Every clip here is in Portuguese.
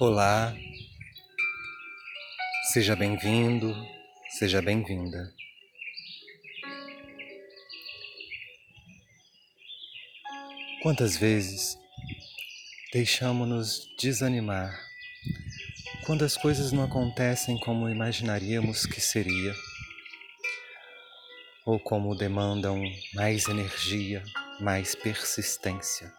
Olá, seja bem-vindo, seja bem-vinda. Quantas vezes deixamos-nos desanimar quando as coisas não acontecem como imaginaríamos que seria, ou como demandam mais energia, mais persistência.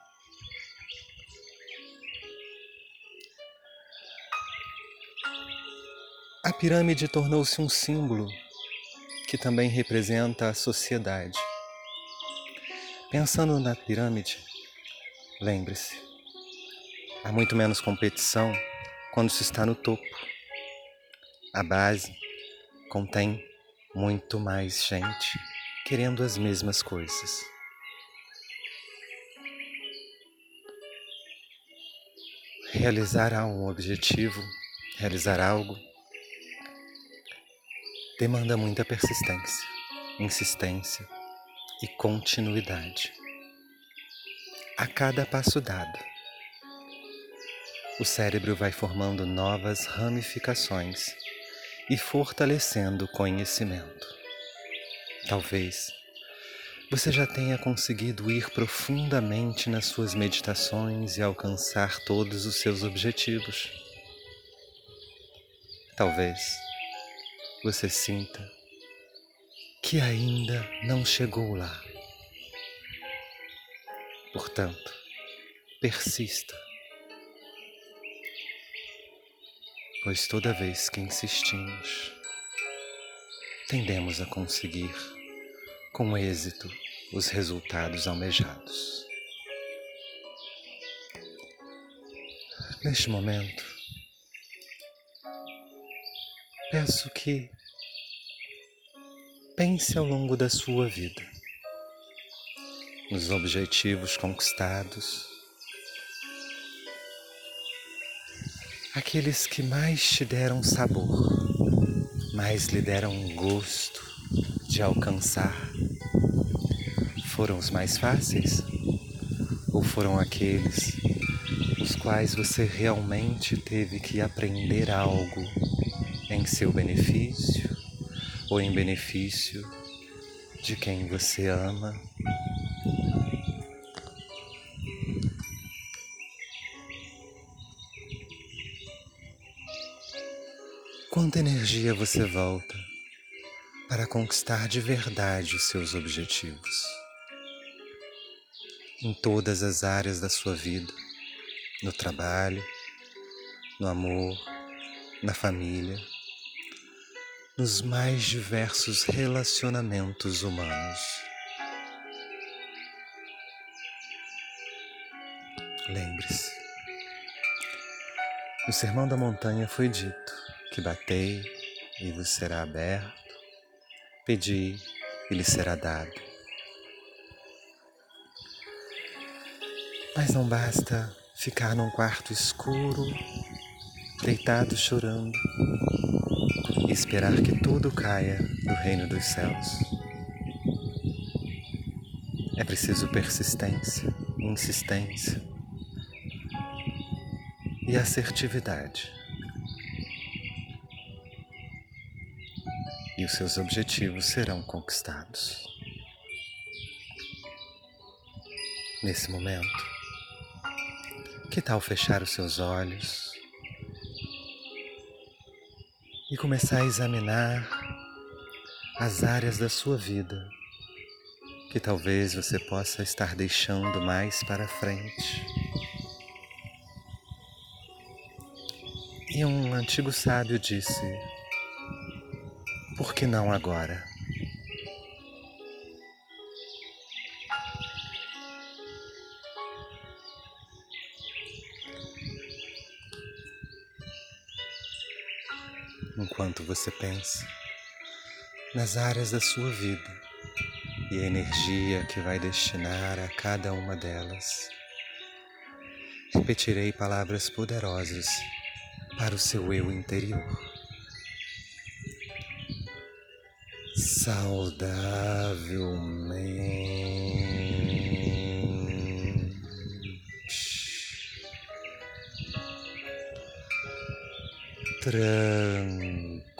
A pirâmide tornou-se um símbolo que também representa a sociedade. Pensando na pirâmide, lembre-se, há muito menos competição quando se está no topo. A base contém muito mais gente querendo as mesmas coisas. Realizar um objetivo, realizar algo, demanda muita persistência, insistência e continuidade. A cada passo dado, o cérebro vai formando novas ramificações e fortalecendo o conhecimento. Talvez você já tenha conseguido ir profundamente nas suas meditações e alcançar todos os seus objetivos. Talvez você sinta que ainda não chegou lá. Portanto, persista, pois toda vez que insistimos, tendemos a conseguir com êxito os resultados almejados. Neste momento, peço que pense ao longo da sua vida nos objetivos conquistados, aqueles que mais te deram sabor, mais lhe deram gosto de alcançar. Foram os mais fáceis? Ou foram aqueles os quais você realmente teve que aprender algo em seu benefício ou em benefício de quem você ama. Quanta energia você volta para conquistar de verdade os seus objetivos em todas as áreas da sua vida, no trabalho, no amor, na família nos mais diversos relacionamentos humanos. Lembre-se, no Sermão da Montanha foi dito que batei e vos será aberto, pedi e lhe será dado. Mas não basta ficar num quarto escuro, deitado chorando e esperar que tudo caia do reino dos céus. É preciso persistência, insistência e assertividade. E os seus objetivos serão conquistados. Nesse momento, que tal fechar os seus olhos? E começar a examinar as áreas da sua vida que talvez você possa estar deixando mais para frente. E um antigo sábio disse: Por que não agora? Enquanto você pensa nas áreas da sua vida e a energia que vai destinar a cada uma delas. Repetirei palavras poderosas para o seu eu interior. Saudavelmente.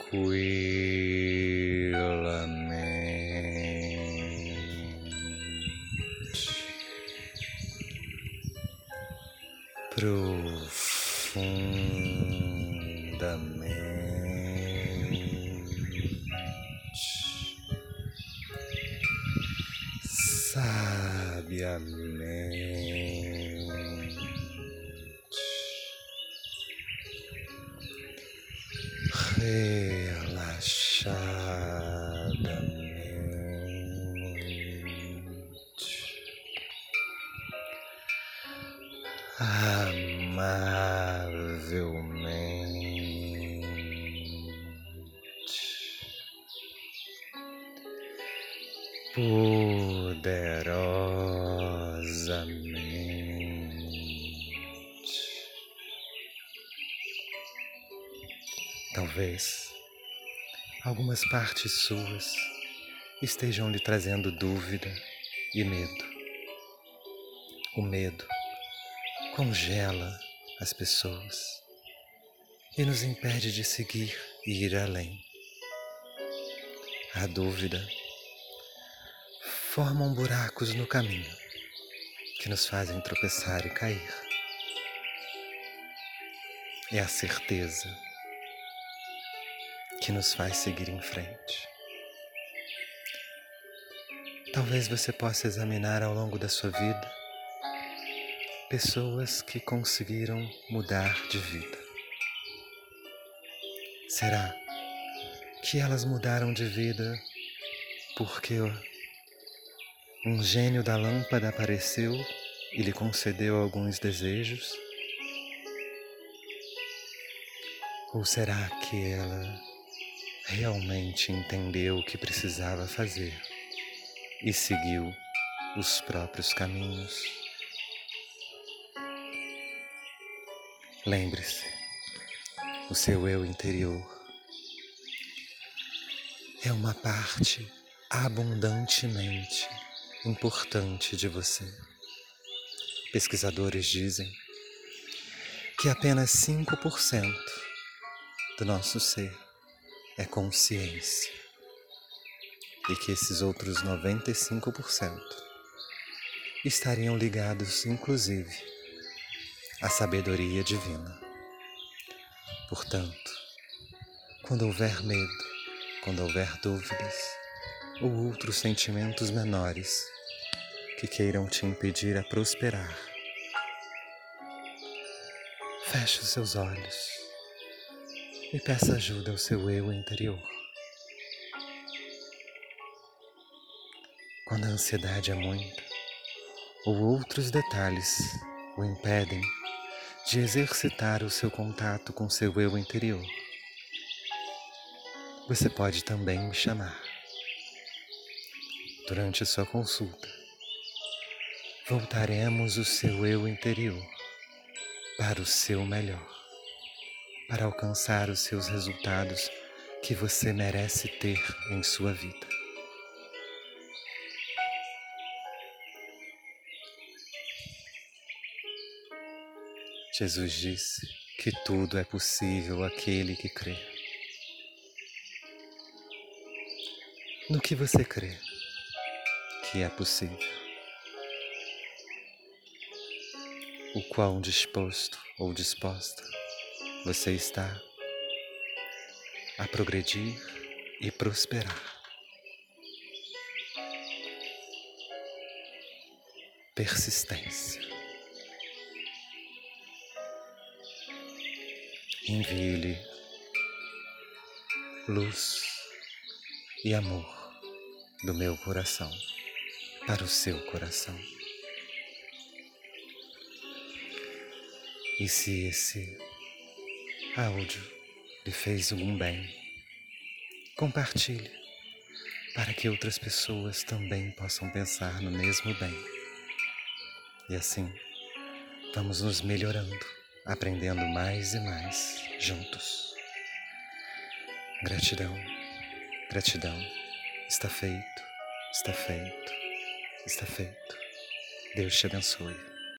Tranquilamente, profundamente, sabiamente. Relaxadamente, amavelmente, poderosamente. Talvez algumas partes suas estejam lhe trazendo dúvida e medo. O medo congela as pessoas e nos impede de seguir e ir além. A dúvida formam buracos no caminho que nos fazem tropeçar e cair. É a certeza que nos faz seguir em frente. Talvez você possa examinar ao longo da sua vida pessoas que conseguiram mudar de vida. Será que elas mudaram de vida porque um gênio da lâmpada apareceu e lhe concedeu alguns desejos? Ou será que ela realmente entendeu o que precisava fazer e seguiu os próprios caminhos. Lembre-se, o seu eu interior é uma parte abundantemente importante de você. Pesquisadores dizem que apenas 5% do nosso ser é consciência. E que esses outros 95% estariam ligados, inclusive, à sabedoria divina. Portanto, quando houver medo, quando houver dúvidas ou outros sentimentos menores que queiram te impedir a prosperar, feche os seus olhos e peça ajuda ao seu eu interior. Quando a ansiedade é muita ou outros detalhes o impedem de exercitar o seu contato com seu eu interior, você pode também me chamar. Durante a sua consulta, voltaremos o seu eu interior para o seu melhor para alcançar os seus resultados que você merece ter em sua vida. Jesus disse que tudo é possível àquele que crê. No que você crê que é possível? O quão disposto ou disposta você está a progredir e prosperar. Persistência. Envie-lhe luz e amor do meu coração para o seu coração. E se esse áudio lhe fez algum bem, compartilhe para que outras pessoas também possam pensar no mesmo bem. E assim, vamos nos melhorando, aprendendo mais e mais juntos. Gratidão, gratidão. Está feito, está feito, está feito. Deus te abençoe.